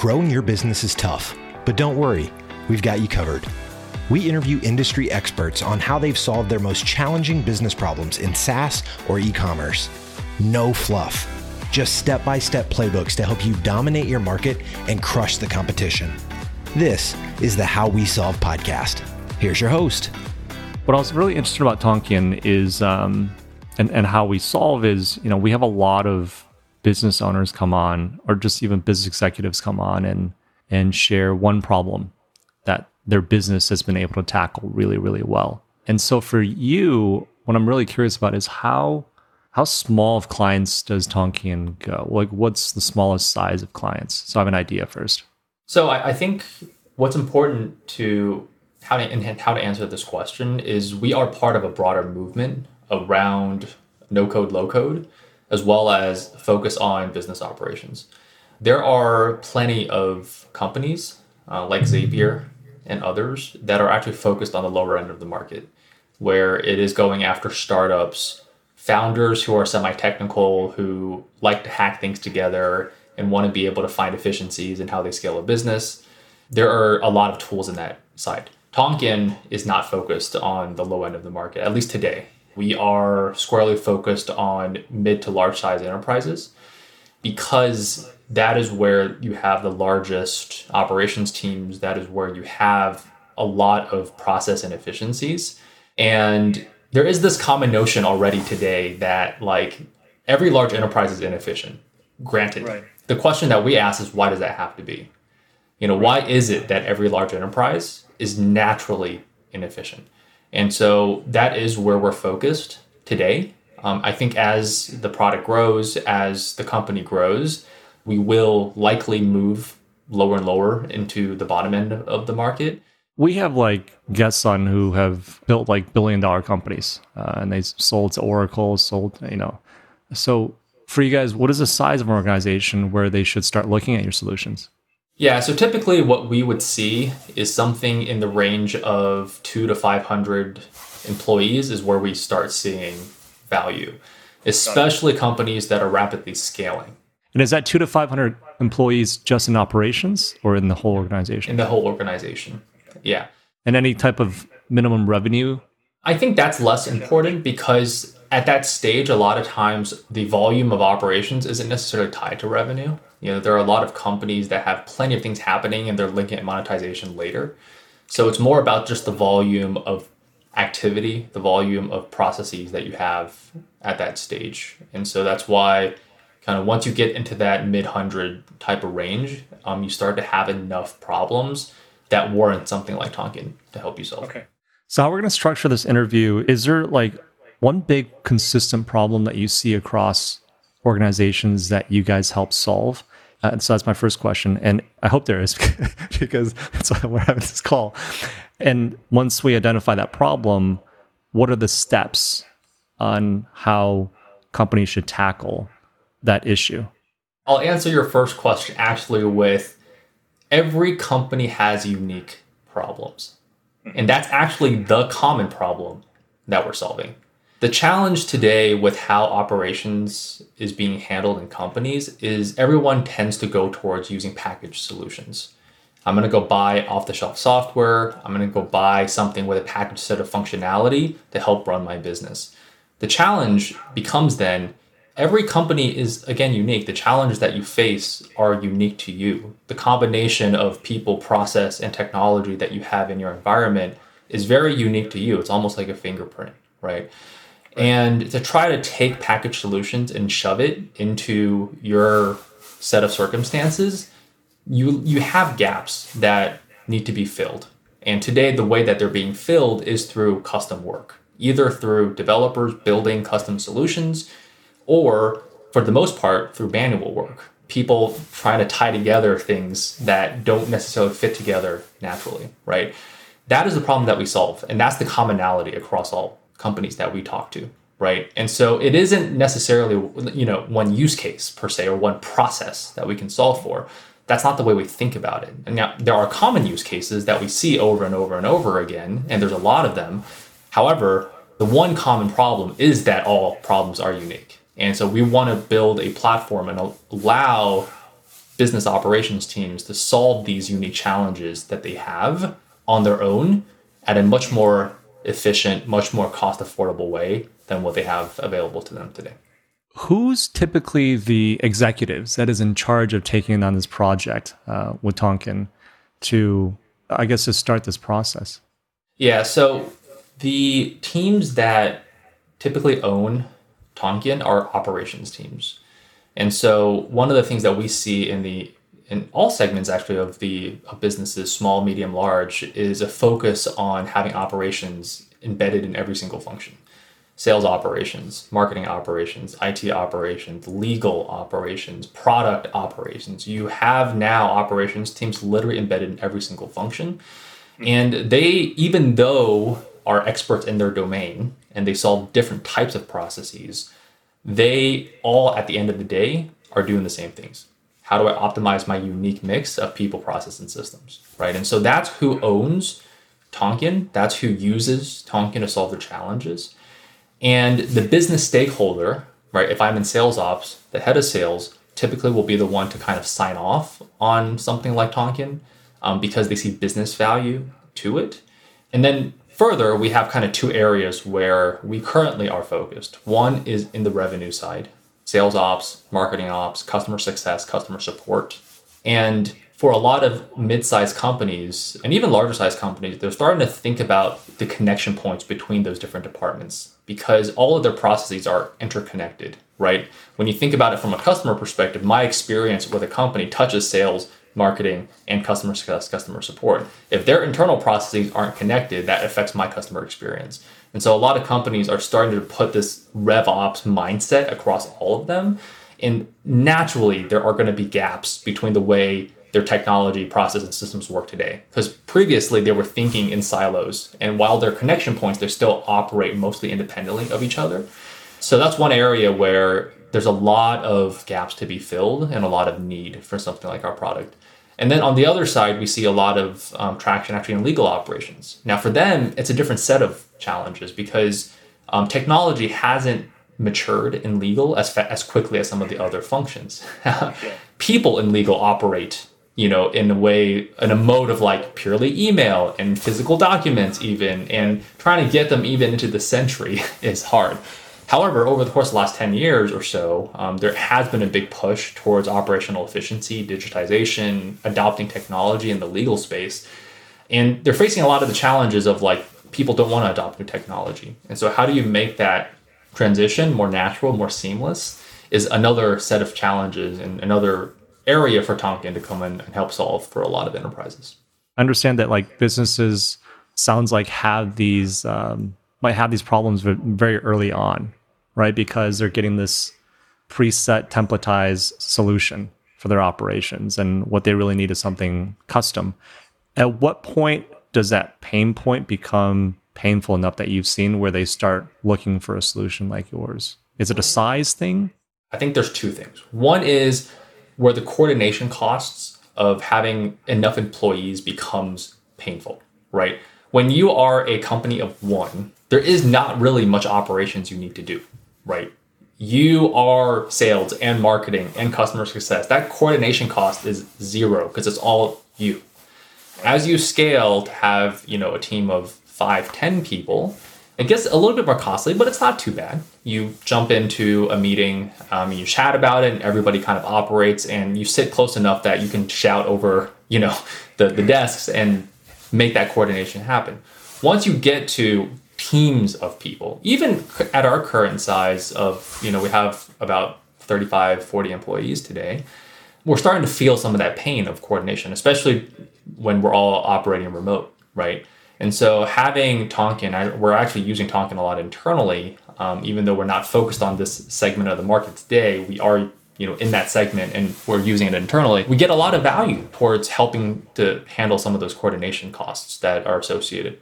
Growing your business is tough, but don't worry, we've got you covered. We interview industry experts on how they've solved their most challenging business problems in SaaS or e commerce. No fluff, just step by step playbooks to help you dominate your market and crush the competition. This is the How We Solve podcast. Here's your host. What I was really interested about Tonkean is, um, and, and how we solve is, you know, we have a lot of business owners come on or just even business executives come on and and share one problem that their business has been able to tackle really really well. And so for you what i'm really curious about is how how small of clients does tonkean go? Like what's the smallest size of clients? So i have an idea first. So i, I think what's important to how to and how to answer this question is we are part of a broader movement around no code low code as well as focus on business operations. There are plenty of companies uh, like Zapier and others that are actually focused on the lower end of the market, where it is going after startups, founders who are semi technical, who like to hack things together and want to be able to find efficiencies in how they scale a business. There are a lot of tools in that side. Tonkean is not focused on the low end of the market, at least today. We are squarely focused on mid to large size enterprises because that is where you have the largest operations teams. That is where you have a lot of process inefficiencies. And there is this common notion already today that like every large enterprise is inefficient. Granted, right. the question that we ask is why does that have to be? You know, why is it that every large enterprise is naturally inefficient? And so that is where we're focused today. Um, I think as the product grows, as the company grows, we will likely move lower and lower into the bottom end of the market. We have like guests on who have built like billion dollar companies uh, and they sold to Oracle, sold, you know. So for you guys, what is the size of an organization where they should start looking at your solutions? Yeah, so typically what we would see is something in the range of two to 500 employees is where we start seeing value, especially companies that are rapidly scaling. And is that two to 500 employees just in operations or in the whole organization? In the whole organization, yeah. And any type of minimum revenue? I think that's less important because at that stage, a lot of times the volume of operations isn't necessarily tied to revenue. You know, there are a lot of companies that have plenty of things happening and they're linking at monetization later. So it's more about just the volume of activity, the volume of processes that you have at that stage. And so that's why kind of once you get into that mid hundred type of range, um, you start to have enough problems that warrant something like Tonkean to help you solve. Okay. So how we're going to structure this interview is there like one big consistent problem that you see across organizations that you guys help solve? Uh, so that's my first question. And I hope there is because that's why we're having this call. And once we identify that problem, what are the steps on how companies should tackle that issue? I'll answer your first question actually with every company has unique problems. And that's actually the common problem that we're solving. The challenge today with how operations is being handled in companies is everyone tends to go towards using packaged solutions. I'm going to go buy off the shelf software. I'm going to go buy something with a packaged set of functionality to help run my business. The challenge becomes then every company is again unique. The challenges that you face are unique to you. The combination of people, process, and technology that you have in your environment is very unique to you. It's almost like a fingerprint, right? And to try to take package solutions and shove it into your set of circumstances you you have gaps that need to be filled. And today the way that they're being filled is through custom work either through developers building custom solutions or for the most part through manual work. People trying to tie together things that don't necessarily fit together naturally right? That is the problem that we solve and that's the commonality across all companies that we talk to right? And so it isn't necessarily you know one use case per se or one process that we can solve for. That's not the way we think about it. And now there are common use cases that we see over and over and over again and there's a lot of them. However the one common problem is that all problems are unique. And so we want to build a platform and allow business operations teams to solve these unique challenges that they have on their own at a much more efficient, much more cost affordable way than what they have available to them today. Who's typically the executives that is in charge of taking on this project uh, with Tonkean to, I guess, to start this process? Yeah, so the teams that typically own Tonkean are operations teams. And so one of the things that we see in the in all segments actually of the of businesses, small, medium, large, is a focus on having operations embedded in every single function. Sales operations, marketing operations, IT operations, legal operations, product operations. You have now operations teams literally embedded in every single function. Hmm. And they, even though are experts in their domain and they solve different types of processes, they all at the end of the day are doing the same things. How do I optimize my unique mix of people, process, and systems? Right. And so that's who owns Tonkean. That's who uses Tonkean to solve their challenges. And the business stakeholder, right? If I'm in sales ops, the head of sales typically will be the one to kind of sign off on something like Tonkean um, because they see business value to it. And then further, we have kind of two areas where we currently are focused. One is in the revenue side, sales ops, marketing ops, customer success, customer support. And for a lot of mid-sized companies and even larger sized companies, they're starting to think about the connection points between those different departments because all of their processes are interconnected, right? When you think about it from a customer perspective, my experience with a company touches sales, marketing, and customer success, customer support. If their internal processes aren't connected, that affects my customer experience. And so a lot of companies are starting to put this RevOps mindset across all of them. And naturally, there are going to be gaps between the way their technology, process, and systems work today. Because previously they were thinking in silos. And while they're connection points, they still operate mostly independently of each other. So that's one area where there's a lot of gaps to be filled and a lot of need for something like our product. And then on the other side, we see a lot of um, traction actually in legal operations. Now, for them, it's a different set of challenges because um, technology hasn't matured in legal as fa- as quickly as some of the other functions. People in legal operate, you know, in a way, in a mode of like purely email and physical documents, even, and trying to get them even into the century is hard. However, over the course of the last 10 years or so, um, there has been a big push towards operational efficiency, digitization, adopting technology in the legal space. And they're facing a lot of the challenges of like people don't want to adopt new technology. And so, how do you make that transition more natural, more seamless? Is another set of challenges and another area for Tonkean to come in and help solve for a lot of enterprises. I understand that like businesses sounds like have these um, might have these problems very early on right? Because they're getting this preset templatized solution for their operations and what they really need is something custom. At what point does that pain point become painful enough that you've seen where they start looking for a solution like yours? Is it a size thing? I think there's two things. One is where the coordination costs of having enough employees becomes painful, right? When you are a company of one, there is not really much operations you need to do right? You are sales and marketing and customer success. That coordination cost is zero because it's all you. As you scale to have, you know, a team of five, ten people, it gets a little bit more costly, but it's not too bad. You jump into a meeting, um, you chat about it, and everybody kind of operates, and you sit close enough that you can shout over, you know, the, the desks and make that coordination happen. Once you get to teams of people even at our current size of you know we have about 35 40 employees today we're starting to feel some of that pain of coordination especially when we're all operating remote right? And so having tonkean I, we're actually using tonkean a lot internally um, even though we're not focused on this segment of the market today we are you know in that segment and we're using it internally. We get a lot of value towards helping to handle some of those coordination costs that are associated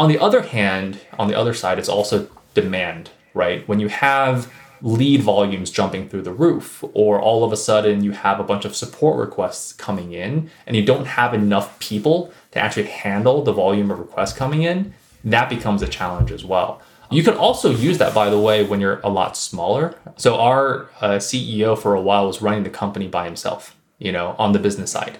on the other hand, on the other side, it's also demand, right? When you have lead volumes jumping through the roof, or all of a sudden you have a bunch of support requests coming in and you don't have enough people to actually handle the volume of requests coming in, that becomes a challenge as well. You can also use that, by the way, when you're a lot smaller. So, our uh, CEO for a while was running the company by himself, you know, on the business side.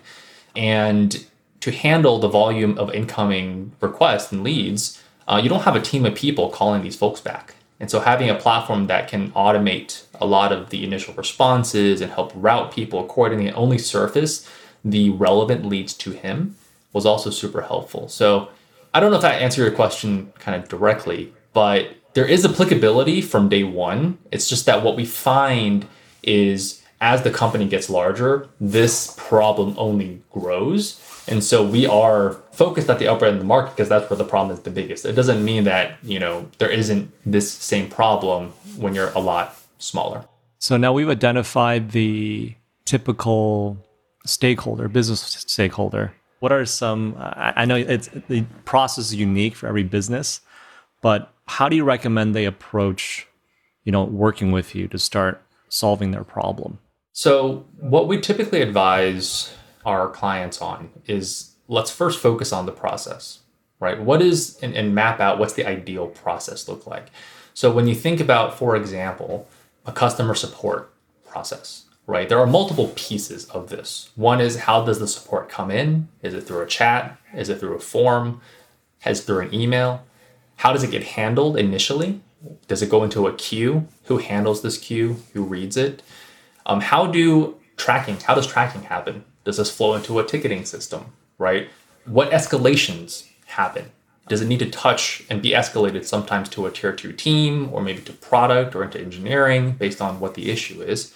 And to handle the volume of incoming requests and leads, uh, you don't have a team of people calling these folks back. And so having a platform that can automate a lot of the initial responses and help route people accordingly and only surface the relevant leads to him was also super helpful. So I don't know if that answered your question kind of directly, but there is applicability from day one. It's just that what we find is as the company gets larger, this problem only grows. And so we are focused at the upper end of the market because that's where the problem is the biggest. It doesn't mean that, you know, there isn't this same problem when you're a lot smaller. So now we've identified the typical stakeholder, business stakeholder. What are some I know it's the process is unique for every business, but how do you recommend they approach, you know, working with you to start solving their problem? So, what we typically advise our clients on is let's first focus on the process, right? What is, and, and map out what's the ideal process look like. So, when you think about, for example, a customer support process, right? There are multiple pieces of this. One is how does the support come in? Is it through a chat? Is it through a form? Is it through an email? How does it get handled initially? Does it go into a queue? Who handles this queue? Who reads it? Um, how do tracking? How does tracking happen? Does this flow into a ticketing system? Right? What escalations happen? Does it need to touch and be escalated sometimes to a tier two team or maybe to product or into engineering based on what the issue is?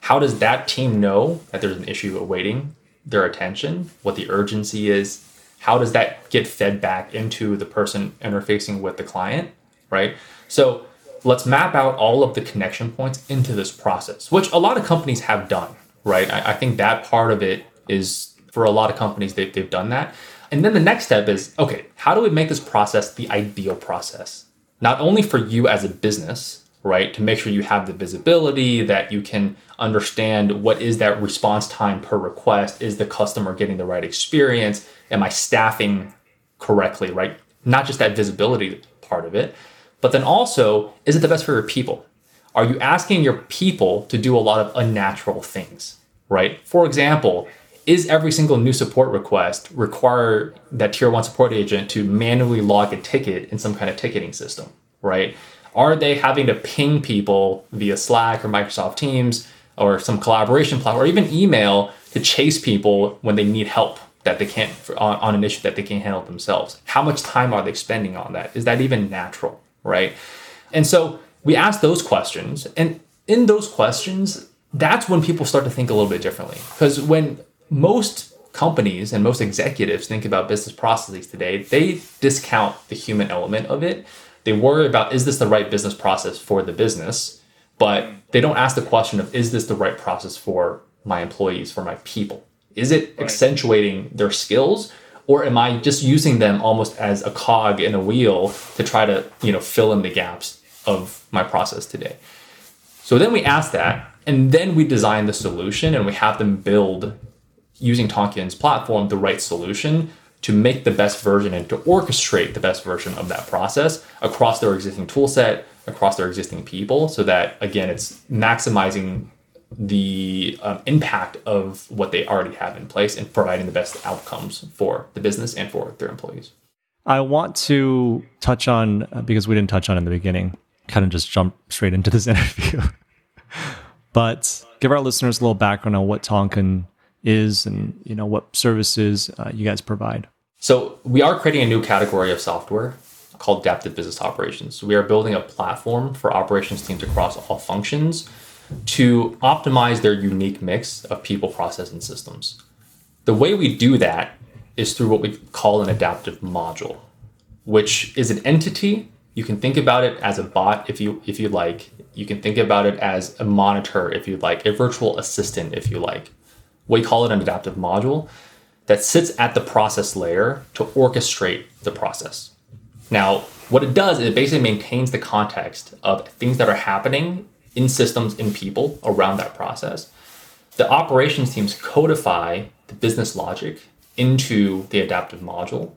How does that team know that there's an issue awaiting their attention? What the urgency is? How does that get fed back into the person interfacing with the client? Right? So let's map out all of the connection points into this process, which a lot of companies have done, right? I, I think that part of it is for a lot of companies, they've, they've done that. And then the next step is okay, how do we make this process the ideal process? Not only for you as a business, right, to make sure you have the visibility, that you can understand what is that response time per request, is the customer getting the right experience, am I staffing correctly, right? Not just that visibility part of it, but then also, is it the best for your people? Are you asking your people to do a lot of unnatural things, right? For example, is every single new support request require that tier one support agent to manually log a ticket in some kind of ticketing system, right? Are they having to ping people via Slack or Microsoft Teams or some collaboration platform or even email to chase people when they need help that they can't on, on an issue that they can't handle themselves? How much time are they spending on that? Is that even natural? Right? And so we ask those questions. And in those questions, that's when people start to think a little bit differently. Because when most companies and most executives think about business processes today, they discount the human element of it. They worry about is this the right business process for the business, but they don't ask the question of is this the right process for my employees, for my people? Is it right. accentuating their skills or am I just using them almost as a cog in a wheel to try to you know fill in the gaps of my process today? So then we ask that, and then we design the solution, and we have them build using Tonkean's platform the right solution to make the best version and to orchestrate the best version of that process across their existing tool set, across their existing people, so that again it's maximizing the um, impact of what they already have in place and providing the best outcomes for the business and for their employees. I want to touch on uh, because we didn't touch on in the beginning, kind of just jump straight into this interview. but give our listeners a little background on what Tonkean is and you know what services uh, you guys provide. So we are creating a new category of software called adaptive business operations. We are building a platform for operations teams across all functions to optimize their unique mix of people, process, and systems. The way we do that is through what we call an adaptive module, which is an entity. You can think about it as a bot if you if you like. You can think about it as a monitor if you like, a virtual assistant if you like. We call it an adaptive module that sits at the process layer to orchestrate the process. Now, what it does is it basically maintains the context of things that are happening in systems, in people around that process. The operations teams codify the business logic into the adaptive module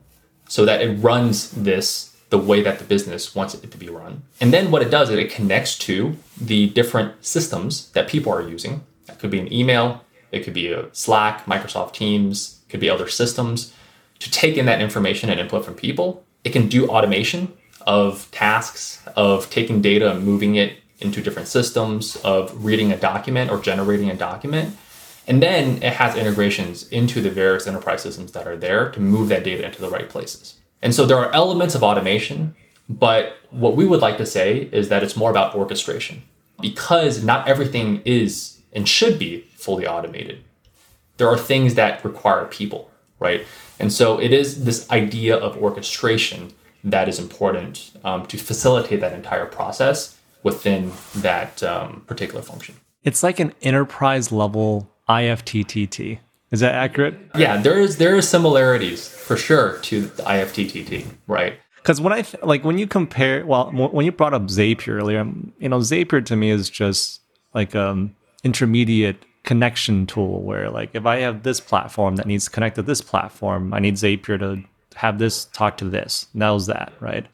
so that it runs this the way that the business wants it to be run. And then what it does is it connects to the different systems that people are using. That could be an email, it could be a Slack, Microsoft Teams, could be other systems, to take in that information and input from people. It can do automation of tasks, of taking data and moving it into different systems, of reading a document or generating a document. And then it has integrations into the various enterprise systems that are there to move that data into the right places. And so there are elements of automation, but what we would like to say is that it's more about orchestration because not everything is and should be fully automated. There are things that require people, right? And so it is this idea of orchestration that is important um, to facilitate that entire process within that um, particular function. It's like an enterprise level IFTTT. Is that accurate? Yeah, there is there are similarities for sure to the IFTTT, right? Because when I th- like when you compare, well, when you brought up Zapier earlier, you know, Zapier to me is just like um intermediate connection tool where like if I have this platform that needs to connect to this platform, I need Zapier to have this talk to this. That was that, right?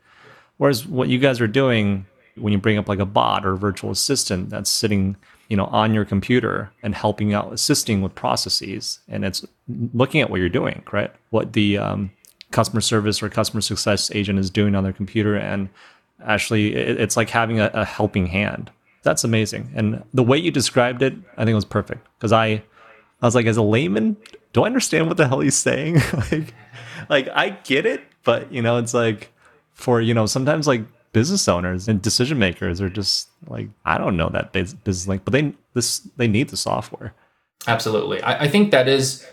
Whereas what you guys are doing when you bring up like a bot or a virtual assistant that's sitting, you know, on your computer and helping out, assisting with processes, and it's looking at what you're doing, right? What the um, customer service or customer success agent is doing on their computer, and actually, it's like having a, a helping hand. That's amazing. And the way you described it, I think it was perfect because I, I was like, as a layman, do I understand what the hell he's saying? like, like I get it, but you know, it's like for you know sometimes like business owners and decision makers are just like I don't know that business link, but they this they need the software. Absolutely, I, I think that is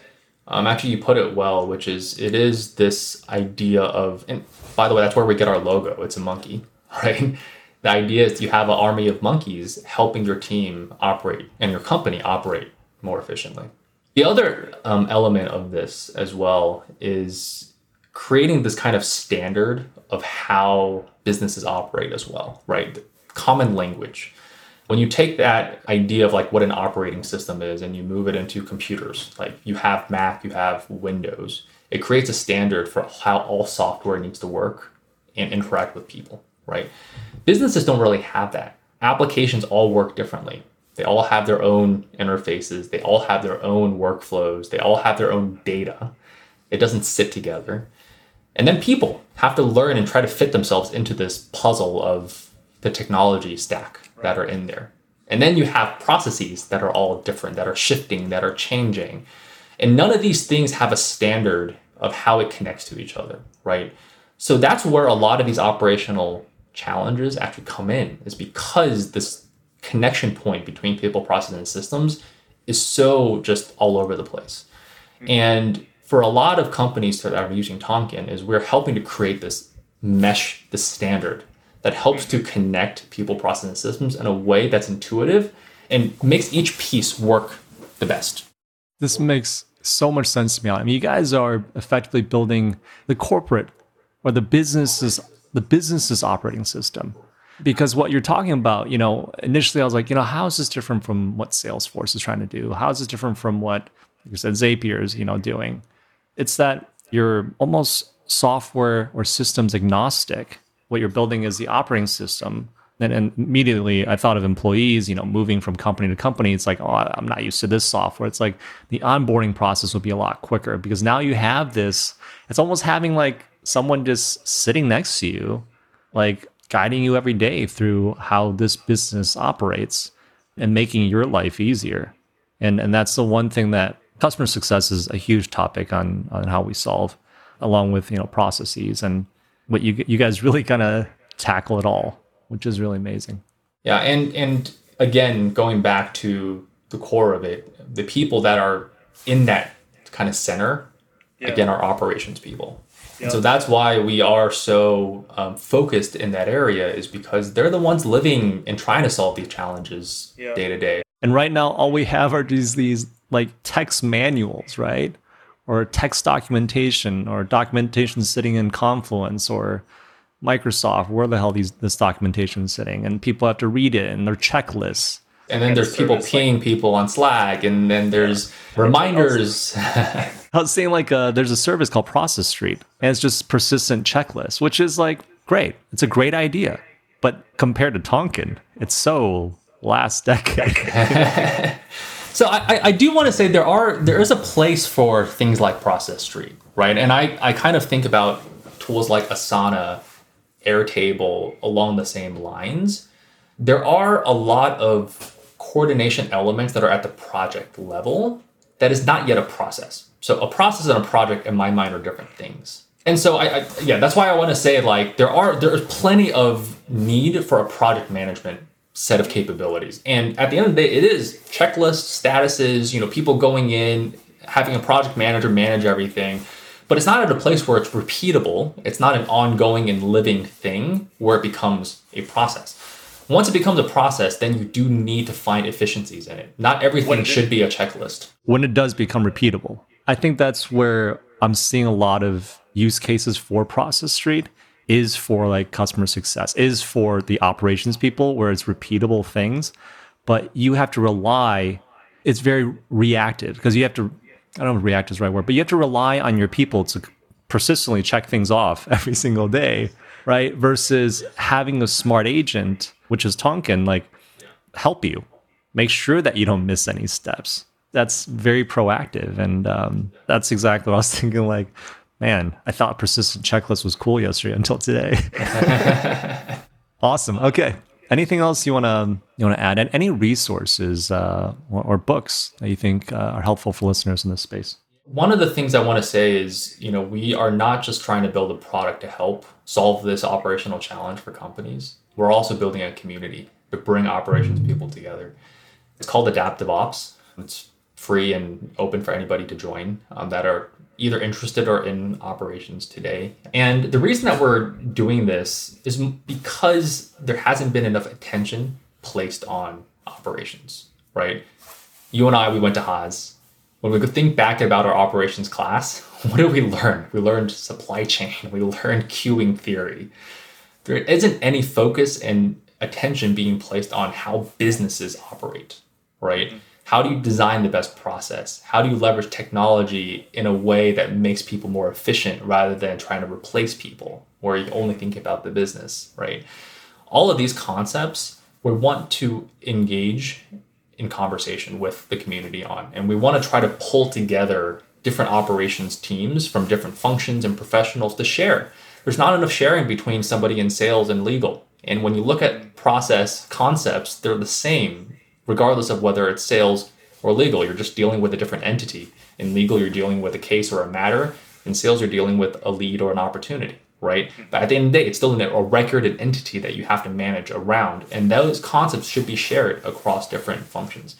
um, actually you put it well, which is it is this idea of and by the way, that's where we get our logo. It's a monkey, right? The idea is you have an army of monkeys helping your team operate and your company operate more efficiently. The other um, element of this as well is creating this kind of standard of how businesses operate as well, right? Common language. When you take that idea of like what an operating system is and you move it into computers, like you have Mac, you have Windows, it creates a standard for how all software needs to work and interact with people, right? Businesses don't really have that. Applications all work differently. They all have their own interfaces, they all have their own workflows, they all have their own data. It doesn't sit together. And then people have to learn and try to fit themselves into this puzzle of the technology stack that are in there. And then you have processes that are all different, that are shifting, that are changing. And none of these things have a standard of how it connects to each other, right? So that's where a lot of these operational challenges actually come in, is because this connection point between people, processes, and systems is so just all over the place. Mm-hmm. And for a lot of companies that are using Tonkean is we're helping to create this mesh, this standard that helps to mm-hmm. connect people, process, and systems in a way that's intuitive and makes each piece work the best. This makes so much sense to me. I mean, you guys are effectively building the corporate or the business's the business's operating system. Because what you're talking about, you know, initially I was like, you know, how is this different from what Salesforce is trying to do? How is this different from what, like you said, Zapier is, you know, doing? It's that you're almost software or systems agnostic. What you're building is the operating system. And, and immediately I thought of employees, you know, moving from company to company. It's like, oh, I'm not used to this software. It's like the onboarding process would be a lot quicker because now you have this. It's almost having like someone just sitting next to you, like guiding you every day through how this business operates and making your life easier. And and that's the one thing that customer success is a huge topic on on how we solve, along with you know processes and what you you guys really kind of tackle it all, which is really amazing. Yeah, and and again, going back to the core of it, the people that are in that kind of center, yeah. again, are operations people. Yep. So that's why we are so um, focused in that area, is because they're the ones living and trying to solve these challenges day to day. And right now, all we have are these these like text manuals, right? Or text documentation or documentation sitting in Confluence or Microsoft, where the hell these this documentation is sitting, and people have to read it and their checklists. And then and there's people pinging like, people on Slack, and then there's yeah. reminders. I was saying like uh, there's a service called Process Street, and it's just persistent checklists, which is like great. It's a great idea, but compared to Tonkean, it's so last decade. So I, I do want to say there are there is a place for things like Process Street, right? And I, I kind of think about tools like Asana, Airtable along the same lines. There are a lot of coordination elements that are at the project level that is not yet a process. So a process and a project in my mind are different things. And so I, I yeah, that's why I want to say like there are there's plenty of need for a project management set of capabilities. And at the end of the day, it is checklists, statuses, you know, people going in, having a project manager manage everything. But it's not at a place where it's repeatable. It's not an ongoing and living thing where it becomes a process. Once it becomes a process, then you do need to find efficiencies in it. Not everything should be a checklist. When it does become repeatable, I think that's where I'm seeing a lot of use cases for Process Street is for like customer success, is for the operations people where it's repeatable things. But you have to rely, it's very reactive because you have to, I don't know if react is the right word, but you have to rely on your people to persistently check things off every single day, right? Versus having a smart agent, which is Tonkean, like help you make sure that you don't miss any steps. That's very proactive. And um, that's exactly what I was thinking. Like, man, I thought persistent checklist was cool yesterday until today. awesome. Okay. Anything else you want to you want to add? And any resources uh, or, or, books that you think uh, are helpful for listeners in this space? One of the things I want to say is, you know, we are not just trying to build a product to help solve this operational challenge for companies. We're also building a community to bring operations people together. It's called Adaptive Ops. It's free and open for anybody to join um, that are either interested or in operations today. And the reason that we're doing this is because there hasn't been enough attention placed on operations, right? You and I, we went to Haas. When we think back about our operations class, what did we learn? We learned supply chain, we learned queuing theory. There isn't any focus and attention being placed on how businesses operate, right? Mm-hmm how do you design the best process? How do you leverage technology in a way that makes people more efficient rather than trying to replace people where you only think about the business, right? All of these concepts we want to engage in conversation with the community on. And we want to try to pull together different operations teams from different functions and professionals to share. There's not enough sharing between somebody in sales and legal. And when you look at process concepts, they're the same regardless of whether it's sales or legal. You're just dealing with a different entity. In legal, you're dealing with a case or a matter. In sales, you're dealing with a lead or an opportunity, right? Mm-hmm. But at the end of the day, it's still a record recorded entity that you have to manage around. And those concepts should be shared across different functions.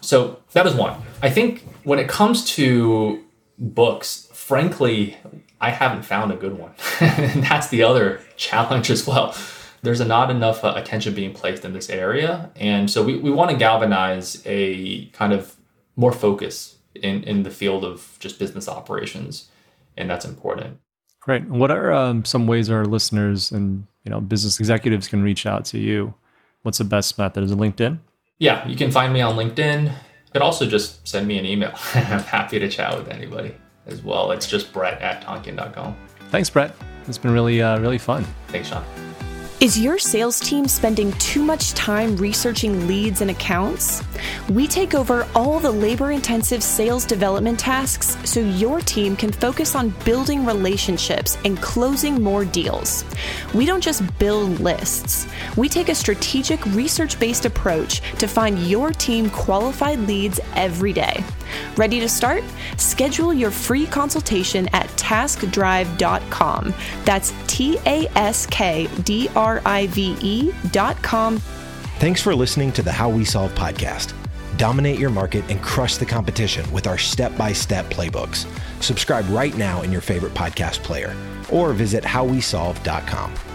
So that is one. I think when it comes to books, frankly, I haven't found a good one. and that's the other challenge as well there's not enough uh, attention being placed in this area. And so we, we want to galvanize a kind of more focus in, in the field of just business operations. And that's important. Great. What are um, some ways our listeners and you know business executives can reach out to you? What's the best method? Is it LinkedIn? Yeah, you can find me on LinkedIn. But also just send me an email. I'm happy to chat with anybody as well. It's just brett at tonkean.com. Thanks, Brett. It's been really, uh, really fun. Thanks, Sean. Is your sales team spending too much time researching leads and accounts? We take over all the labor intensive sales development tasks so your team can focus on building relationships and closing more deals. We don't just build lists, we take a strategic research based approach to find your team qualified leads every day. Ready to start? Schedule your free consultation at taskdrive.com. That's T A S K D R I V E.com. Thanks for listening to the How We Solve podcast. Dominate your market and crush the competition with our step by step playbooks. Subscribe right now in your favorite podcast player or visit howwesolve.com.